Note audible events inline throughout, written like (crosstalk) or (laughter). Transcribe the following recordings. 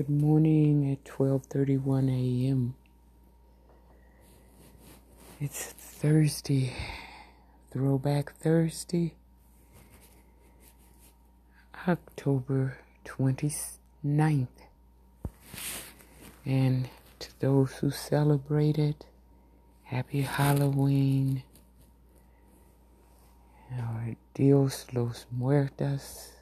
Good morning at 12:31 a.m. It's Thursday. Throwback Thursday. October 29th. And to those who celebrate it, happy Halloween. Our Dios los muertos.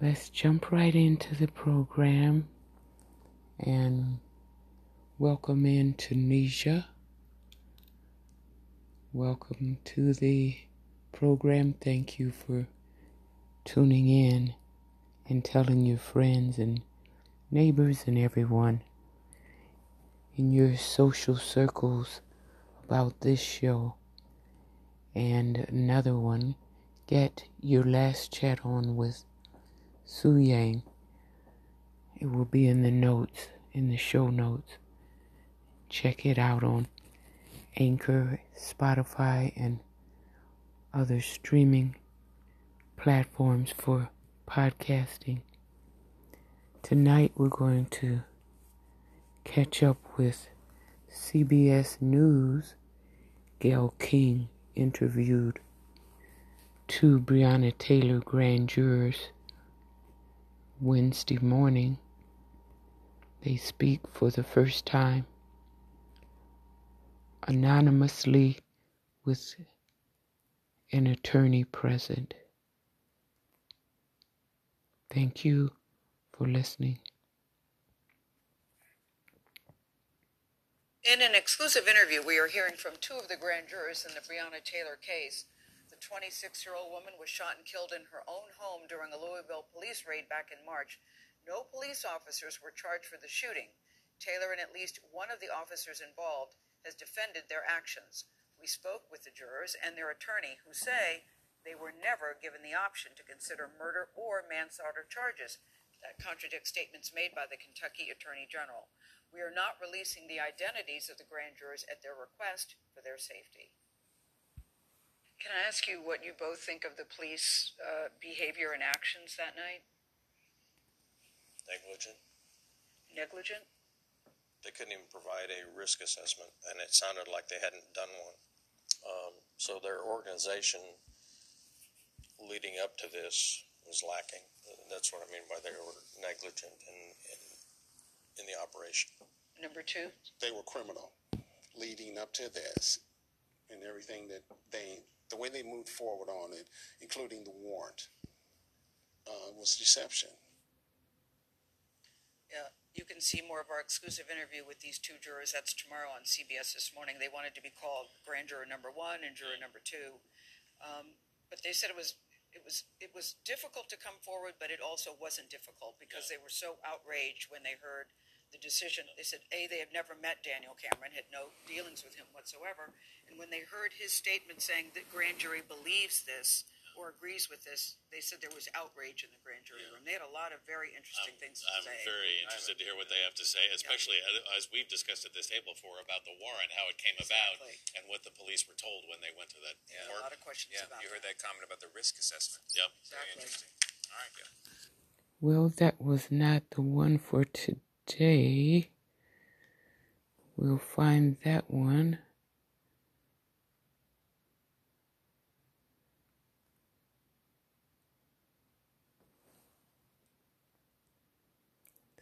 Let's jump right into the program and welcome in Tunisia. Welcome to the program. Thank you for tuning in and telling your friends and neighbors and everyone in your social circles about this show and another one. Get your last chat on with Su Yang. It will be in the notes, in the show notes. Check it out on Anchor, Spotify, and other streaming platforms for podcasting. Tonight we're going to catch up with CBS News. Gayle King interviewed two Breonna Taylor grand jurors Wednesday morning, they speak for the first time anonymously with an attorney present. Thank you for listening. In an exclusive interview, we are hearing from two of the grand jurors in the Breonna Taylor case. The 26 year old woman was shot and killed in her own home during a Louisville police raid back in March. No police officers were charged for the shooting. Taylor and at least one of the officers involved has defended their actions. We spoke with the jurors and their attorney, who say they were never given the option to consider murder or manslaughter charges. That contradicts statements made by the Kentucky Attorney General. We are not releasing the identities of the grand jurors at their request for their safety. Can I ask you what you both think of the police uh, behavior and actions that night? Negligent. Negligent? They couldn't even provide a risk assessment, and it sounded like they hadn't done one. Um, so their organization leading up to this was lacking. That's what I mean by they were negligent in, in, in the operation. Number two? They were criminal leading up to this and everything that they the way they moved forward on it, including the warrant, uh, was deception. Yeah, you can see more of our exclusive interview with these two jurors. That's tomorrow on CBS this morning. They wanted to be called grand juror number one and juror number two, um, but they said it was it was it was difficult to come forward, but it also wasn't difficult because they were so outraged when they heard the decision. They said, A, they had never met Daniel Cameron, had no dealings with him whatsoever. And when they heard his statement saying that grand jury believes this or agrees with this, they said there was outrage in the grand jury room. They had a lot of very interesting I'm, things to I'm say. very interested to hear what they have to say, especially as we've discussed at this table before about the warrant, how it came about, and what the police were told when they went to that Yeah, a court. lot of questions Yeah, about you heard that. that comment about the risk assessment. Yep. Very Exactly. interesting. All right, yeah. Well, that was not the one for today. Day we'll find that one.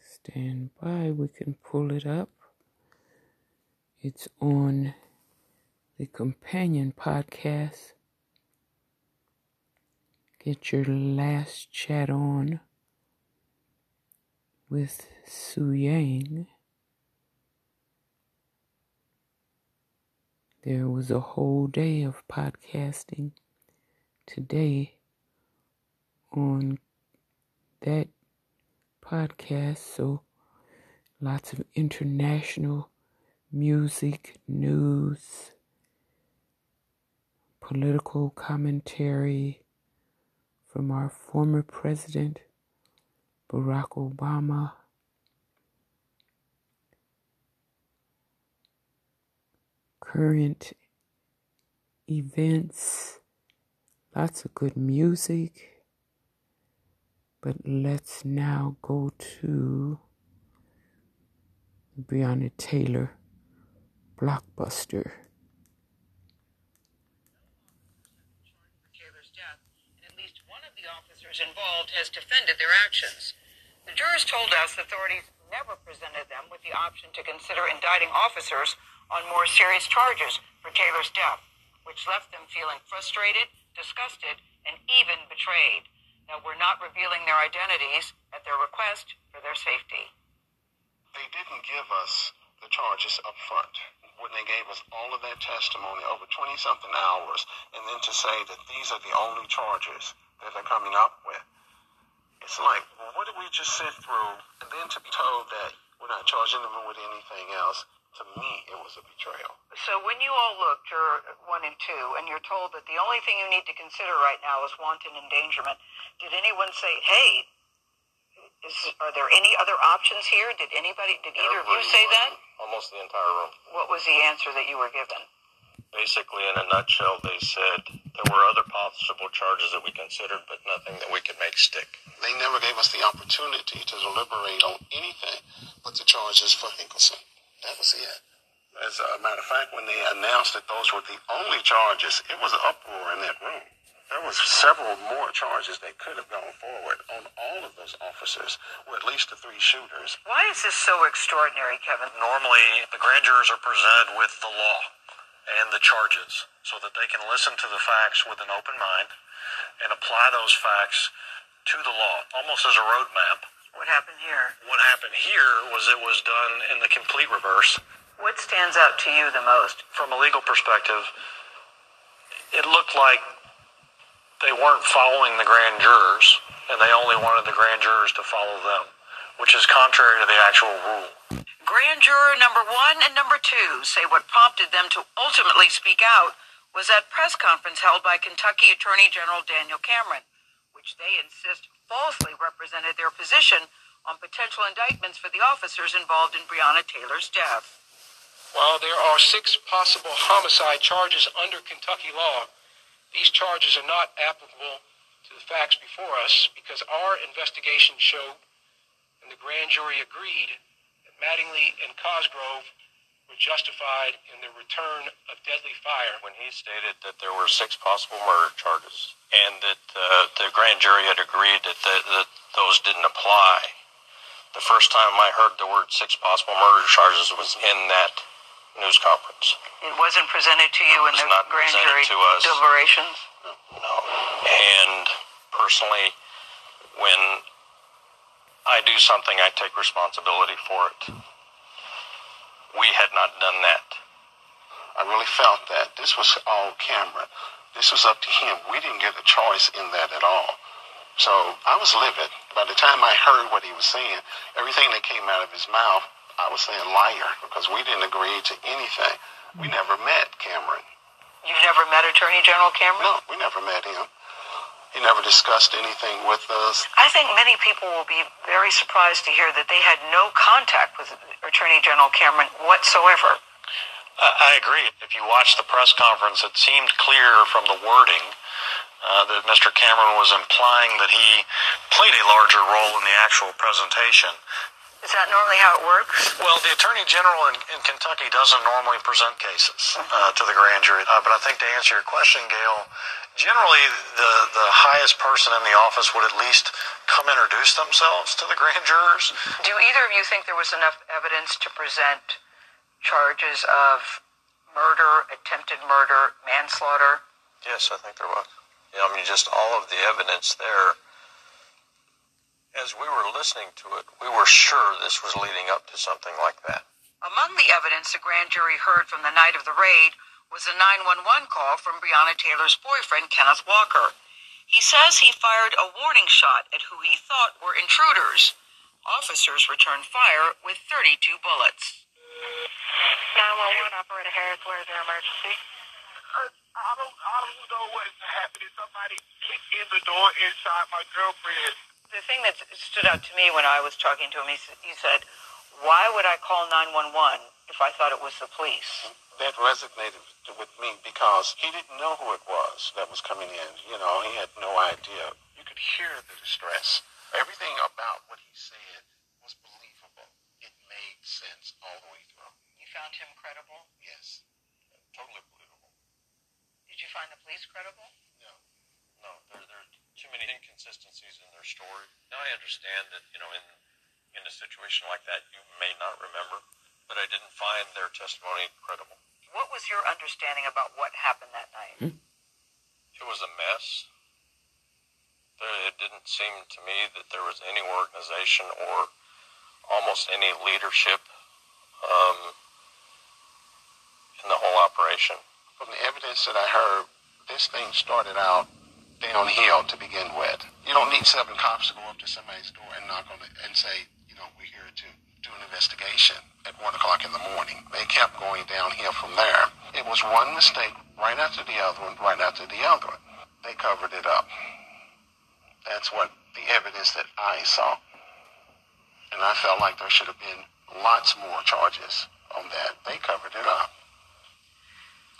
Stand by, we can pull it up. It's on the companion podcast. Get your last chat on with Su Yang. There was a whole day of podcasting today on that podcast, so lots of international music, news, political commentary from our former president, Barack Obama. Current events, lots of good music, But let's now go to Breonna Taylor blockbuster. Taylor's death, and at least one of involved has defended their actions. The jurors told us authorities never presented them with the option to consider indicting officers on more serious charges for Taylor's death, which left them feeling frustrated, disgusted, and even betrayed. Now, we're not revealing their identities at their request for their safety. They didn't give us the charges up front when they gave us all of that testimony over 20 something hours, and then to say that these are the only charges that they're coming up with. It's like, well, what did we just sit through? And then to be told that we're not charging them with anything else, to me, it was a betrayal. So, when you all look, juror one and two, and you're told that the only thing you need to consider right now is wanton endangerment, did anyone say, hey, is, are there any other options here? Did anybody, did either of you say that? Almost the entire room. What was the answer that you were given? Basically, in a nutshell, they said there were other possible charges that we considered, but nothing that we could make stick. They never gave us the opportunity to deliberate on anything but the charges for Hinkelson. That was it. As a matter of fact, when they announced that those were the only charges, it was an uproar in that room. There was several more charges that could have gone forward on all of those officers, or at least the three shooters. Why is this so extraordinary, Kevin? Normally, the grand jurors are presented with the law and the charges so that they can listen to the facts with an open mind and apply those facts to the law, almost as a roadmap. What happened here? What happened here was it was done in the complete reverse. What stands out to you the most? From a legal perspective, it looked like they weren't following the grand jurors and they only wanted the grand jurors to follow them, which is contrary to the actual rule. Grand juror number one and number two say what prompted them to ultimately speak out was that press conference held by Kentucky Attorney General Daniel Cameron, which they insist falsely represented their position on potential indictments for the officers involved in Breonna Taylor's death. While there are six possible homicide charges under Kentucky law, these charges are not applicable to the facts before us because our investigation showed, and the grand jury agreed, that Mattingly and Cosgrove were justified in the return of deadly fire. When he stated that there were six possible murder charges and that uh, the grand jury had agreed that, that, that those didn't apply, the first time I heard the word six possible murder charges was in that news conference. It wasn't presented to you in the not grand jury to us. deliberations? No. And personally, when I do something, I take responsibility for it. We had not done that. I really felt that this was all Cameron. This was up to him. We didn't get a choice in that at all. So I was livid. By the time I heard what he was saying, everything that came out of his mouth, I was saying liar because we didn't agree to anything. We never met Cameron. You've never met Attorney General Cameron? No, we never met him. He never discussed anything with us. I think many people will be very surprised to hear that they had no contact with Attorney General Cameron whatsoever. I I agree. If you watch the press conference, it seemed clear from the wording uh, that Mr. Cameron was implying that he played a larger role in the actual presentation. Is that normally how it works? Well, the Attorney General in, in Kentucky doesn't normally present cases uh, to the grand jury. Uh, but I think to answer your question, Gayle, generally the, the highest person in the office would at least come introduce themselves to the grand jurors. Do either of you think there was enough evidence to present charges of murder, attempted murder, manslaughter? Yes, I think there was. Yeah, I mean, just all of the evidence there. As we were listening to it, we were sure this was leading up to something like that. Among the evidence the grand jury heard from the night of the raid was a 911 call from Breonna Taylor's boyfriend, Kenneth Walker. He says he fired a warning shot at who he thought were intruders. Officers returned fire with 32 bullets. 911 operator Harris, where is your emergency? Uh, I don't, I don't know what's happening. Somebody kicked in the door and shot my girlfriend. The thing that stood out to me when I was talking to him, he, he said, Why would I call 911 if I thought it was the police? That resonated with me because he didn't know who it was that was coming in. You know, he had no idea. You could hear the distress Everything about what he said was believable. It made sense all the way through. You found him credible? Yes. Totally believable. Did you find the police credible? No, there, there are too many inconsistencies in their story. Now I understand that, you know, in, in a situation like that, you may not remember, but I didn't find their testimony credible. What was your understanding about what happened that night? It was a mess. It didn't seem to me that there was any organization or almost any leadership um, in the whole operation. From the evidence that I heard, this thing started out downhill to begin with. You don't need seven cops to go up to somebody's door and knock on it and say, you know, we're here to do an investigation at one o'clock in the morning. They kept going downhill from there. It was one mistake right after the other one, right after the other one. They covered it up. That's what the evidence that I saw. And I felt like there should have been lots more charges on that. They covered it up.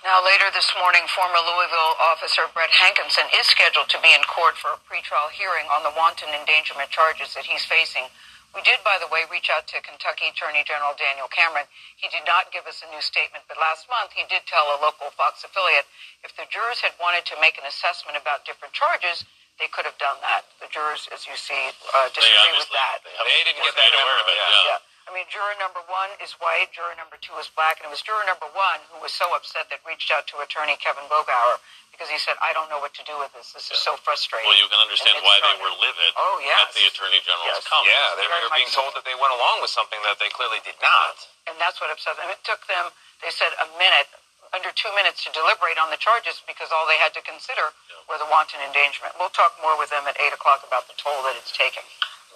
Now, later this morning, former Louisville officer Brett Hankison is scheduled to be in court for a pretrial hearing on the wanton endangerment charges that he's facing. We did, by the way, reach out to Kentucky Attorney General Daniel Cameron. He did not give us a new statement, but last month he did tell a local Fox affiliate if the jurors had wanted to make an assessment about different charges, they could have done that. The jurors, as you see, uh, disagree with that. they They didn't get that aware of it, yeah. yeah. I mean, juror number one is white, juror number two is black, and it was juror number one who was so upset that reached out to attorney Kevin Glogower because he said, I don't know what to do with this. This is so frustrating. Well, you can understand why it's they were livid Oh, yes. at the Attorney General's Yes. comments. Yeah, they Very were being told that they went along with something that they clearly did not. And that's what upset them. It took them, they said, a minute, under two minutes to deliberate on the charges because all they had to consider were the wanton endangerment. We'll talk more with them at 8 o'clock about the toll that it's taking.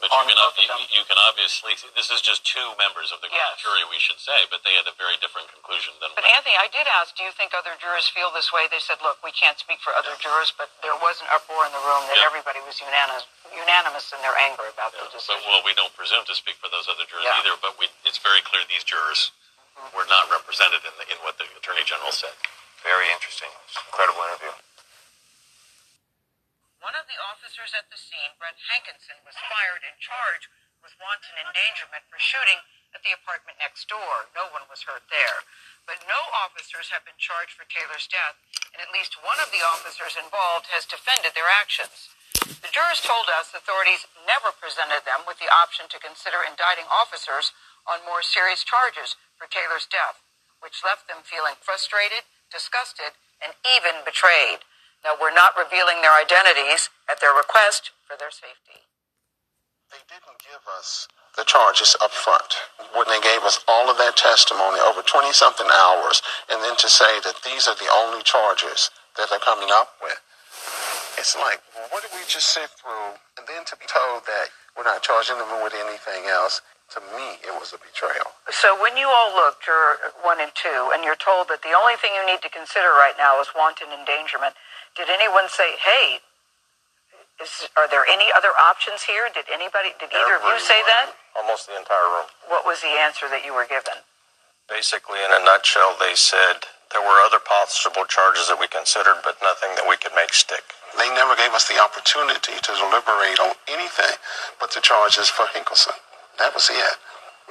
But you can, you, you can obviously, see this is just two members of the grand Yes. jury, we should say, but they had a very different conclusion than But Anthony, I did ask, do you think other jurors feel this way? They said, look, we can't speak for other jurors, but there was an uproar in the room that Yeah. everybody was unanimous, unanimous in their anger about Yeah, the but, decision. well, we don't presume to speak for those other jurors Yeah. either, but we, it's very clear these jurors mm-hmm. were not represented in, the, in what the Attorney General said. Very interesting. Incredible interview. One of the officers at the scene, Brett Hankison, was fired and charged with wanton endangerment for shooting at the apartment next door. No one was hurt there. But no officers have been charged for Taylor's death, and at least one of the officers involved has defended their actions. The jurors told us authorities never presented them with the option to consider indicting officers on more serious charges for Taylor's death, which left them feeling frustrated, disgusted, and even betrayed. Now, we're not revealing their identities at their request for their safety. They didn't give us the charges up front when they gave us all of that testimony over 20 something hours and then to say that these are the only charges that they're coming up with. It's like, well, what did we just sit through? And then to be told that we're not charging them with anything else, to me, it was a betrayal. So, when you all look, juror one and two, and you're told that the only thing you need to consider right now is wanton endangerment, did anyone say, hey, is, are there any other options here? Did anybody, did either of you say that? Almost the entire room. What was the answer that you were given? Basically, in a nutshell, they said there were other possible charges that we considered, but nothing that we could make stick. They never gave us the opportunity to deliberate on anything but the charges for Hinkelson. That was it.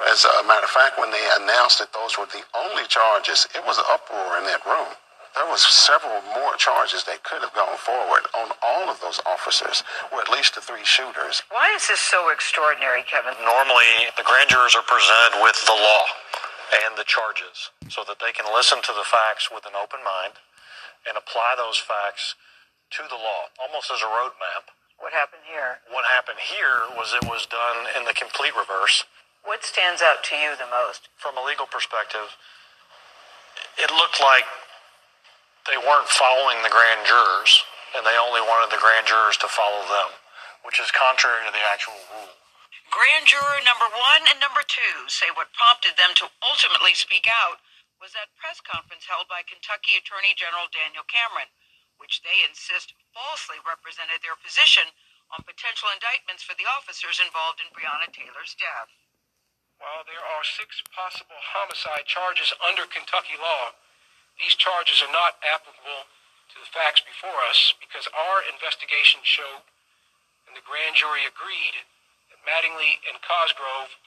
As a matter of fact, when they announced that those were the only charges, it was an uproar in that room. There was several more charges that could have gone forward on all of those officers, or at least the three shooters. Why is this so extraordinary, Kevin? Normally, the grand jurors are presented with the law and the charges so that they can listen to the facts with an open mind and apply those facts to the law, almost as a roadmap. What happened here? What happened here was it was done in the complete reverse. What stands out to you the most? From a legal perspective, it looked like they weren't following the grand jurors, and they only wanted the grand jurors to follow them, which is contrary to the actual rule. Grand juror number one and number two say what prompted them to ultimately speak out was that press conference held by Kentucky Attorney General Daniel Cameron, which they insist falsely represented their position on potential indictments for the officers involved in Breonna Taylor's death. While there are six possible homicide charges under Kentucky law, these charges are not applicable to the facts before us because our investigation showed, and the grand jury agreed that Mattingly and Cosgrove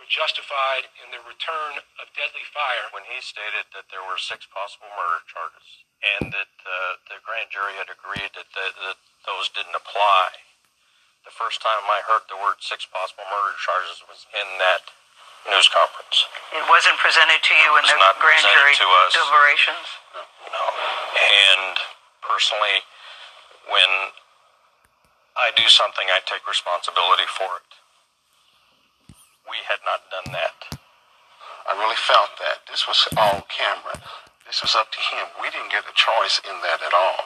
were justified in the return of deadly fire. When he stated that there were six possible murder charges and that uh, the grand jury had agreed that, that, that those didn't apply, the first time I heard the word six possible murder charges was in that news conference. It wasn't presented to you in the not grand presented jury to us. deliberations? No. And personally, when I do something, I take responsibility for it. We had not done that. I really felt that. This was all Cameron. This was up to him. We didn't get a choice in that at all.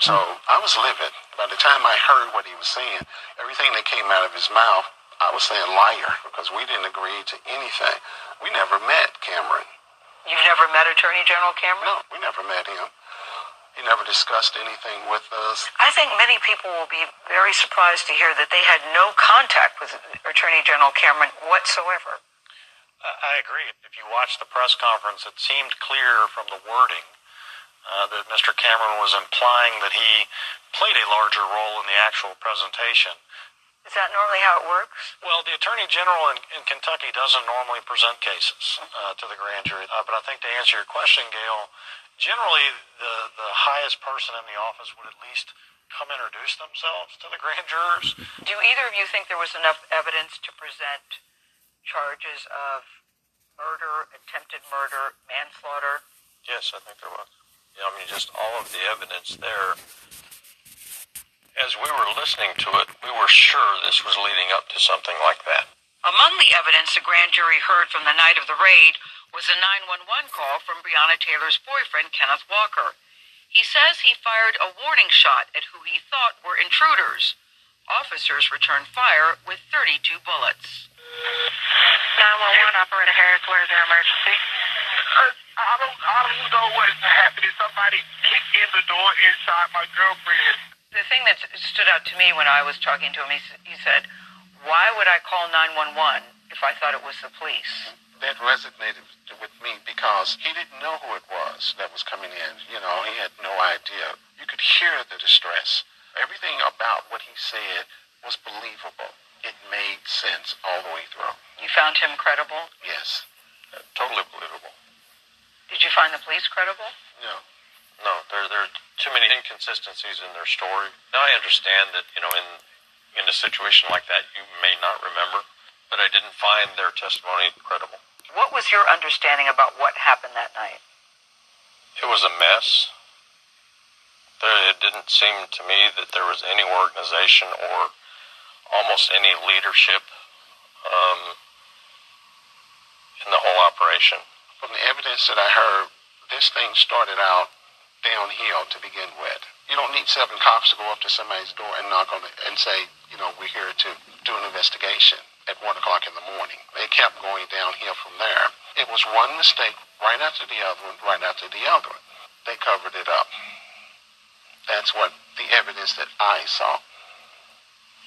So I was livid. By the time I heard what he was saying, everything that came out of his mouth, I was saying liar because we didn't agree to anything. We never met Cameron. You've never met Attorney General Cameron? No, we never met him. He never discussed anything with us. I think many people will be very surprised to hear that they had no contact with Attorney General Cameron whatsoever. I agree. If you watch the press conference, it seemed clear from the wording uh, that Mr. Cameron was implying that he played a larger role in the actual presentation. Is that normally how it works? Well, the Attorney General in, in Kentucky doesn't normally present cases uh, to the grand jury. Uh, but I think to answer your question, Gayle, generally the, the highest person in the office would at least come introduce themselves to the grand jurors. Do either of you think there was enough evidence to present charges of murder, attempted murder, manslaughter? Yes, I think there was. Yeah, I mean, just all of the evidence there. As we were listening to it, we were sure this was leading up to something like that. Among the evidence the grand jury heard from the night of the raid was a 911 call from Breonna Taylor's boyfriend, Kenneth Walker. He says he fired a warning shot at who he thought were intruders. Officers returned fire with 32 bullets. 911 operator Harris, where is their emergency? Uh, I don't, I don't know what's happening. Somebody kicked in the door inside my girlfriend. The thing that stood out to me when I was talking to him, he, he said, Why would I call 911 if I thought it was the police? That resonated with me because he didn't know who it was that was coming in. You know, he had no idea. You could hear the distress. Everything about what he said was believable. It made sense all the way through. You found him credible? Yes. Uh, totally believable. Did you find the police credible? No. No, there are too many inconsistencies in their story. Now I understand that you know in in a situation like that you may not remember, but I didn't find their testimony credible. What was your understanding about what happened that night? It was a mess. There, it didn't seem to me that there was any organization or almost any leadership um, in the whole operation. From the evidence that I heard, this thing started out downhill to begin with. You don't need seven cops to go up to somebody's door and knock on it and say, you know, we're here to do an investigation at one o'clock in the morning. They kept going downhill from there. It was one mistake right after the other one, right after the other one. They covered it up. That's what the evidence that I saw.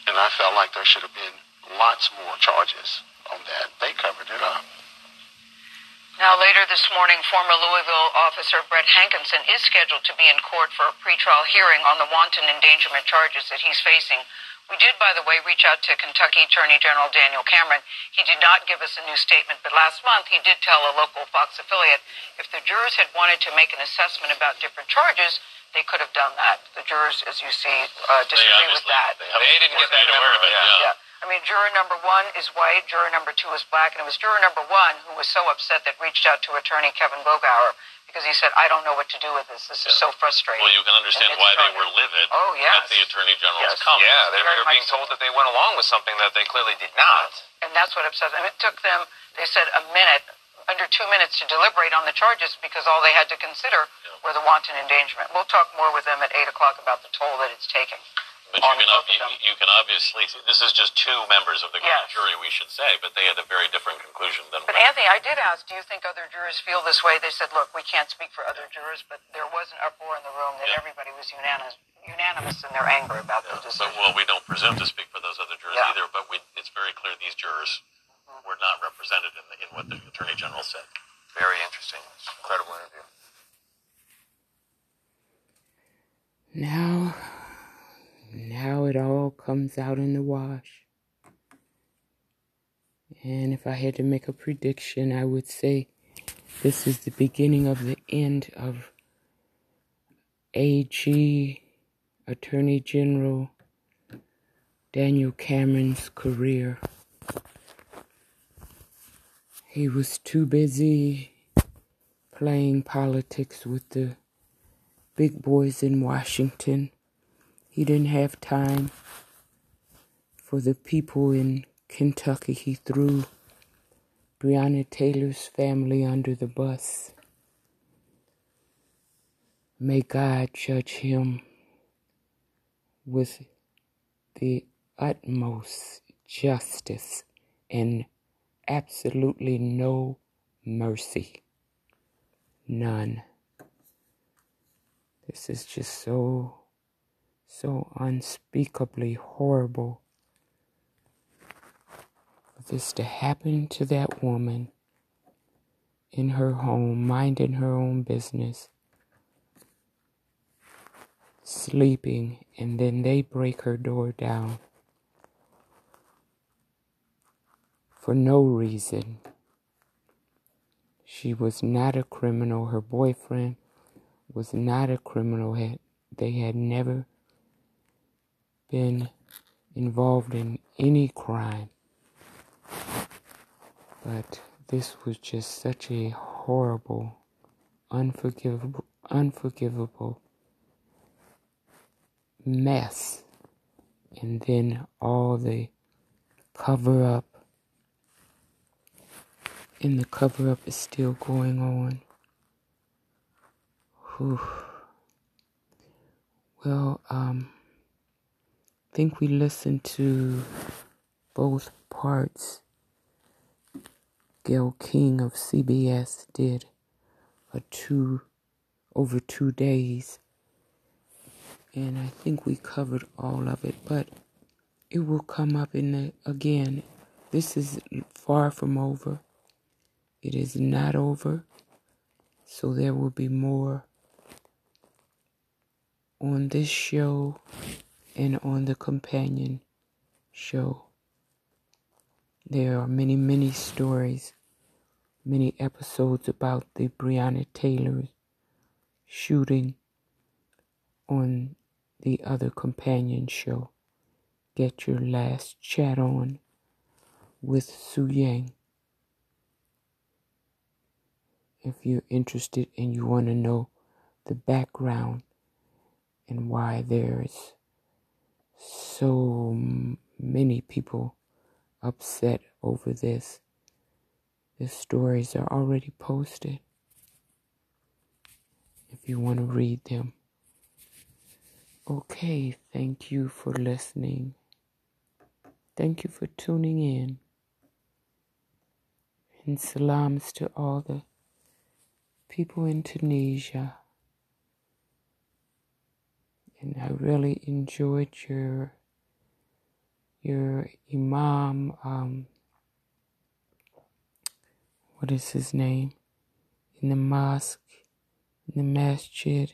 And I felt like there should have been lots more charges on that. They covered it up. Now, later this morning, former Louisville officer Brett Hankison is scheduled to be in court for a pretrial hearing on the wanton endangerment charges that he's facing. We did, by the way, reach out to Kentucky Attorney General Daniel Cameron. He did not give us a new statement, but last month he did tell a local Fox affiliate if the jurors had wanted to make an assessment about different charges, they could have done that. The jurors, as you see, uh, disagree with that. They, they didn't get that aware of it. Yeah. Yeah. I mean, juror number one is white, juror number two is black, and it was juror number one who was so upset that reached out to attorney Kevin Glogower because he said, I don't know what to do with this. This is so frustrating. Well, you can understand And it's why they were livid Oh, yes. at the attorney general's Yes. comments. Yeah, they Very were being told that they went along with something that they clearly did not. And that's what upset them. It took them, they said, a minute, under two minutes to deliberate on the charges because all they had to consider were the wanton endangerment. We'll talk more with them at 8 o'clock about the toll that it's taking. But you can, both ob- of them. you, you can obviously, this is just two members of the grand Yes. jury, we should say, but they had a very different conclusion than But we. Anthony, I did ask, do you think other jurors feel this way? They said, look, we can't speak for other jurors, but there was an uproar in the room that Yeah. everybody was unanimous, unanimous in their anger about the But, decision. well, we don't presume to speak for those other jurors Yeah. either, but we, it's very clear these jurors were not represented in, the, in what the attorney general said. Very interesting. Incredible interview. Now, now it all comes out in the wash. And if I had to make a prediction, I would say this is the beginning of the end of AG, Attorney General Daniel Cameron's career. He was too busy playing politics with the big boys in Washington. He didn't have time for the people in Kentucky. He threw Breonna Taylor's family under the bus. May God judge him with the utmost justice and absolutely no mercy. None. This is just so, so unspeakably horrible. For this to happen to that woman in her home, minding her own business, sleeping, and then they break her door down for no reason. She was not a criminal. Her boyfriend was not a criminal. They had never been involved in any crime. But this was just such a horrible, unforgivable, unforgivable mess. And then all the cover up and the cover up is still going on. Whew. Well, um, I think we listened to both parts. Gayle King of CBS did a two over two days, and I think we covered all of it. But it will come up in the again. This is far from over. It is not over, so there will be more on this show and on the companion show. There are many, many stories, many episodes about the Breonna Taylor shooting on the other companion show. Get your last chat on with Su Yang if you're interested and you want to know the background and why there's so many people upset over this. The stories are already posted if you want to read them. Okay, thank you for listening. Thank you for tuning in. And salams to all the people in Tunisia. And I really enjoyed your your imam um, what is his name? In the mosque in the masjid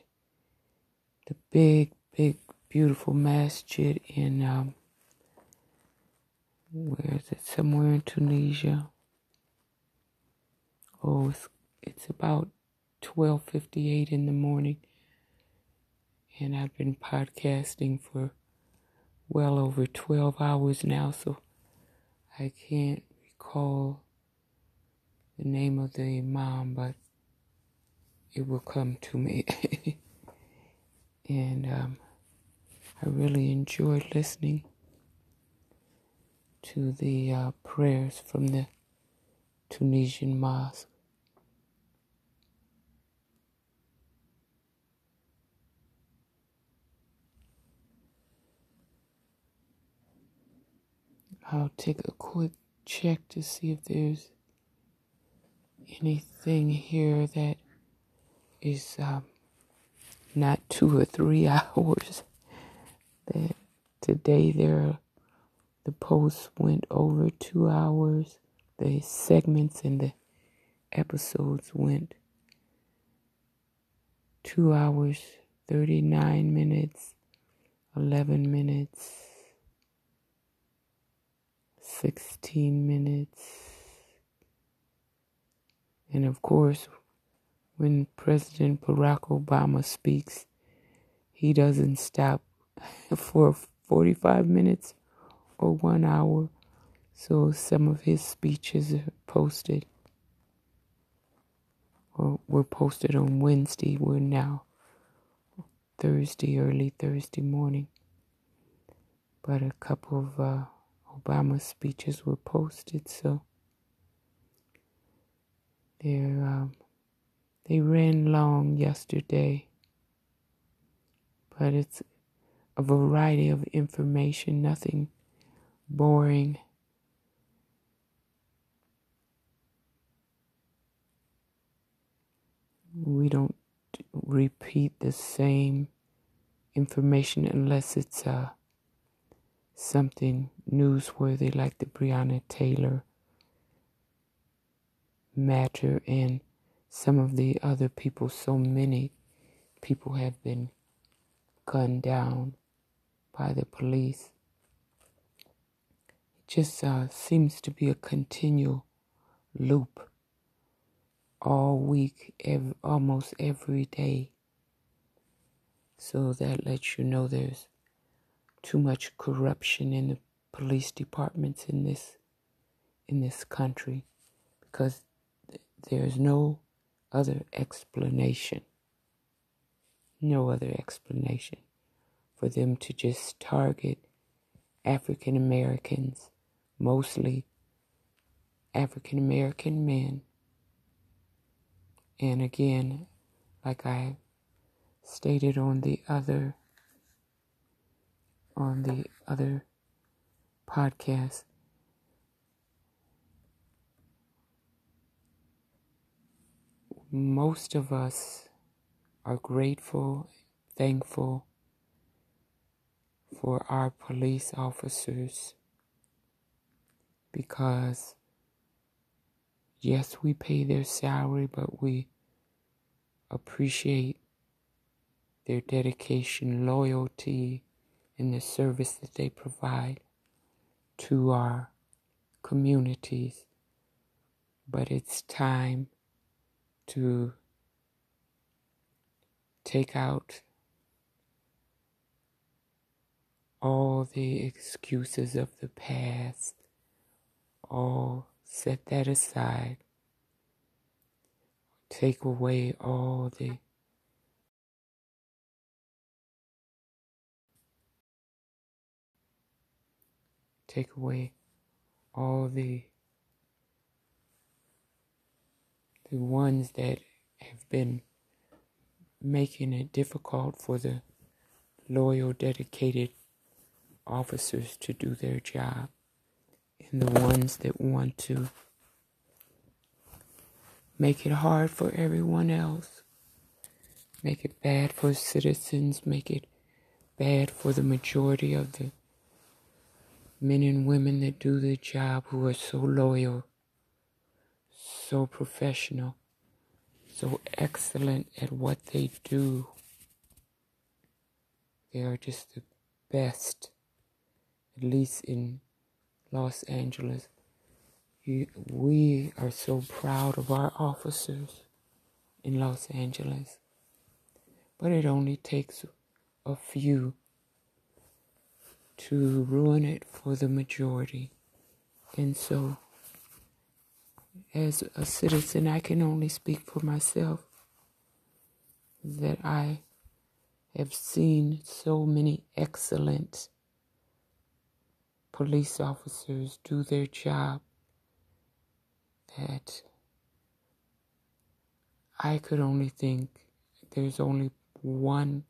the big big beautiful masjid in um, where is it? Somewhere in Tunisia. Oh it's, it's about 12:58 in the morning and I've been podcasting for well over 12 hours now so I can't recall the name of the imam but it will come to me. (laughs) And um, I really enjoyed listening to the uh, prayers from the Tunisian mosque I'll take a quick check to see if there's anything here that is um, not two or three (laughs) hours. That today there, the posts went over two hours. The segments and the episodes went two hours, 39 minutes, 11 minutes, 16 minutes. And of course, when President Barack Obama speaks, he doesn't stop (laughs) for 45 minutes or one hour. So some of his speeches are posted or were posted on Wednesday. We're now Thursday, early Thursday morning. But a couple of uh, Obama speeches were posted, so they um, they ran long yesterday. But it's a variety of information, nothing boring. We don't repeat the same information unless it's uh, something newsworthy like the Breonna Taylor matter and some of the other people. So many people have been gunned down by the police. It just uh, seems to be a continual loop all week, every, almost every day. So that lets you know there's too much corruption in the police departments in this in this country because there's no other explanation. No other explanation for them to just target African Americans, mostly African American men. And again, like I stated on the other on the other podcast, most of us are grateful, thankful for our police officers because, yes, we pay their salary, but we appreciate their dedication, loyalty, and the service that they provide to our communities. But it's time to take out all the excuses of the past, all set that aside. Take away all the take away all the the ones that have been making it difficult for the loyal, dedicated officers to do their job, and the ones that want to make it hard for everyone else, make it bad for citizens, make it bad for the majority of the men and women that do the job who are so loyal so professional, so excellent at what they do. They are just the best, at least in Los Angeles. We are so proud of our officers in Los Angeles. But it only takes a few to ruin it for the majority. And so as a citizen, I can only speak for myself that I have seen so many excellent police officers do their job that I could only think there's only one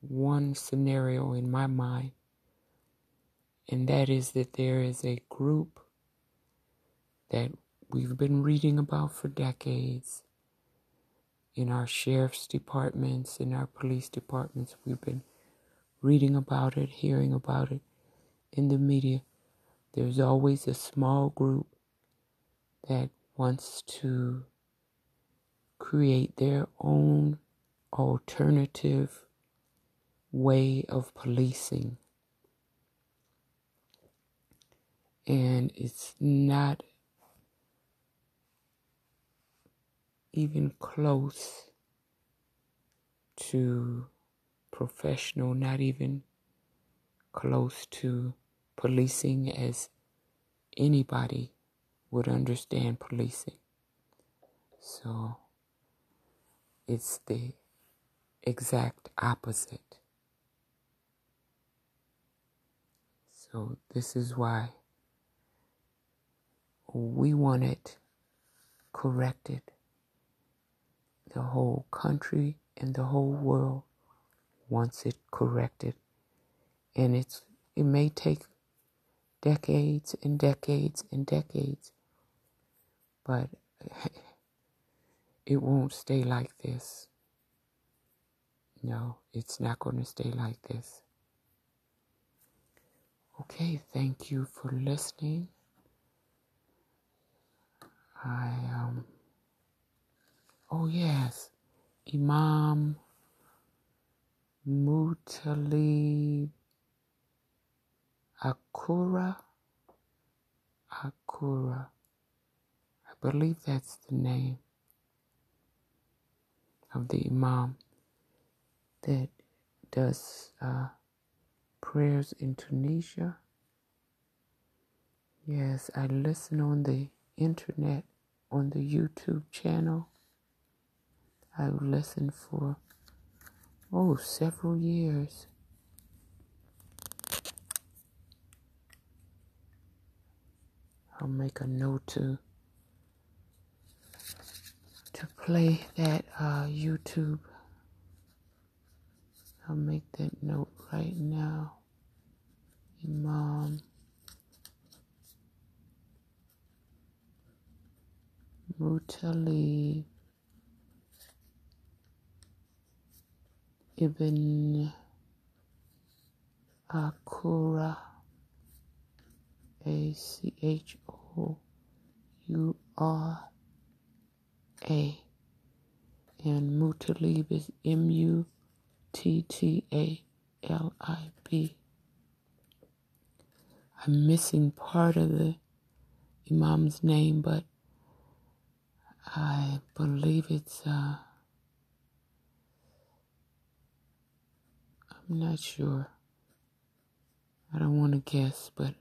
one scenario in my mind and that is that there is a group that we've been reading about for decades. In our sheriff's departments, in our police departments, we've been reading about it, hearing about it in the media. There's always a small group that wants to create their own alternative way of policing. And it's not even close to professional, not even close to policing as anybody would understand policing. So it's the exact opposite. So this is why we want it corrected. The whole country and the whole world wants it corrected. And it's it may take decades and decades and decades, but (laughs) it won't stay like this. No, it's not going to stay like this. Okay, thank you for listening. I um oh yes, Imam Muttalib Achoura Achoura. I believe that's the name of the Imam that does uh, prayers in Tunisia. Yes, I listen on the internet, on the YouTube channel. I listened for, oh, several years. I'll make a note to to play that uh, YouTube. I'll make that note right now. Imam Muttalib Ibn Achoura. A C H O U R A. And Muttalib is M U T T A L I B. I'm missing part of the Imam's name, but I believe it's, uh, I'm not sure. I don't want to guess, but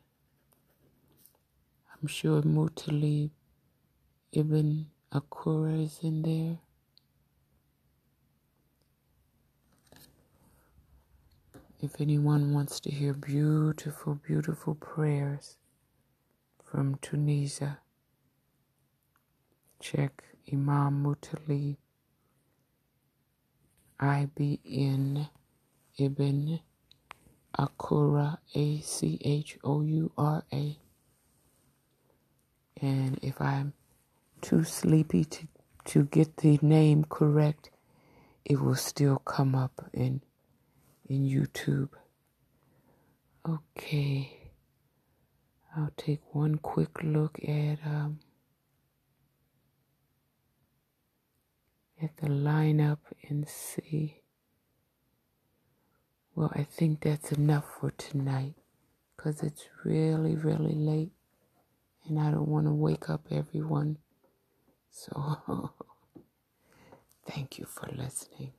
I'm sure Muttalib Ibn Achoura is in there. If anyone wants to hear beautiful, beautiful prayers from Tunisia, check Imam Mutali IBN Ibn Achoura A C H O U R A. And if I'm too sleepy to, to get the name correct, it will still come up in in YouTube. Okay. I'll take one quick look at um, at the lineup and see. Well, I think that's enough for tonight because it's really, really late and I don't want to wake up everyone. So, (laughs) thank you for listening.